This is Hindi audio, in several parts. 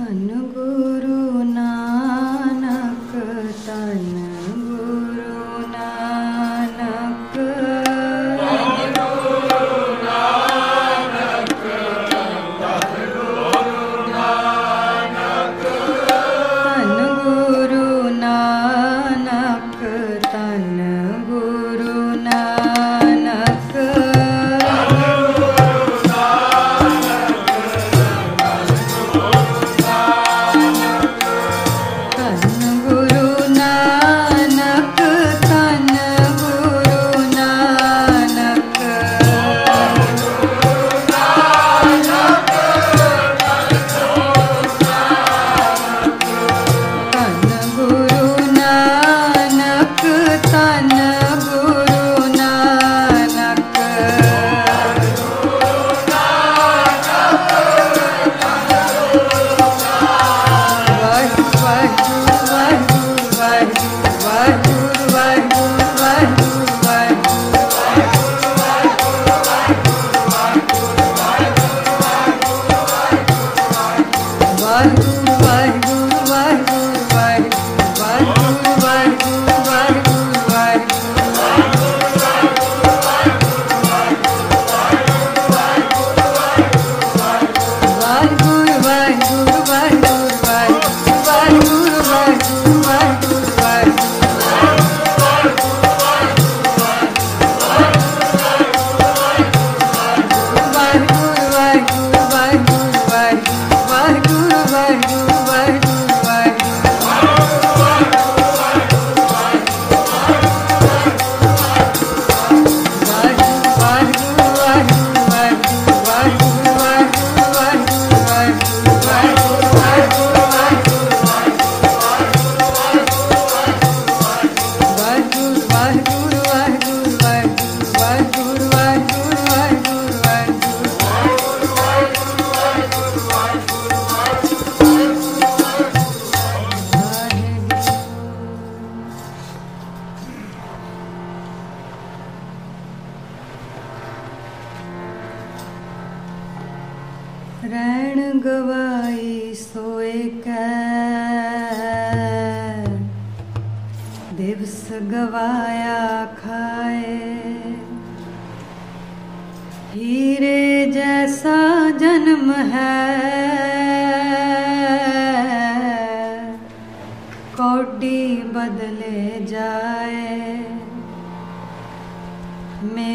ಕನುಗುರು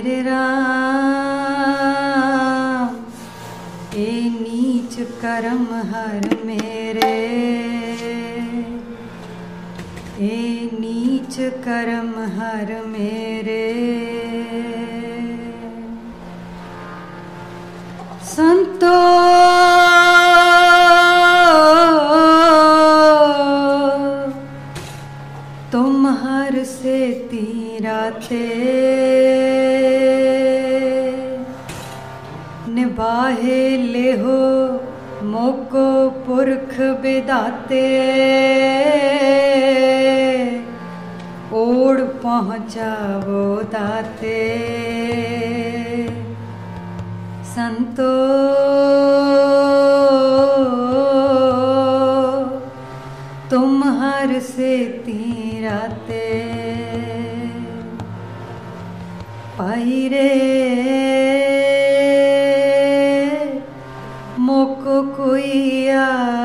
मेरे राम ए नीच करम हर मेरे। ए नीच करम हर मेरे। संतोष मुक पुरख बिदाते। ओड़ पहुँचावो दाते। संतो। तुम हर से तीराते। पाई रे Hallelujah.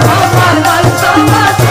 Samba, samba, samba, samba.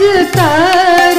जकार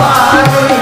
Paru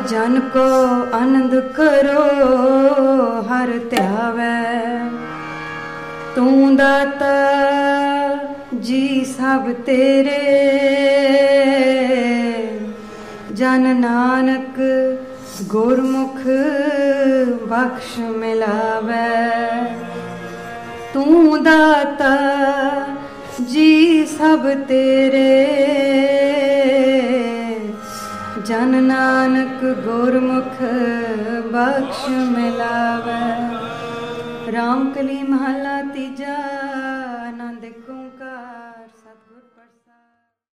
सब जन को आनंद करो हर त्यावै तू दाता जी सब तेरे जन नानक गुरमुख बख्श मिलावै तू दाता जी सब तेरे जन नानक गोरमुख बख्श मिलावै रामकली महला तीजा।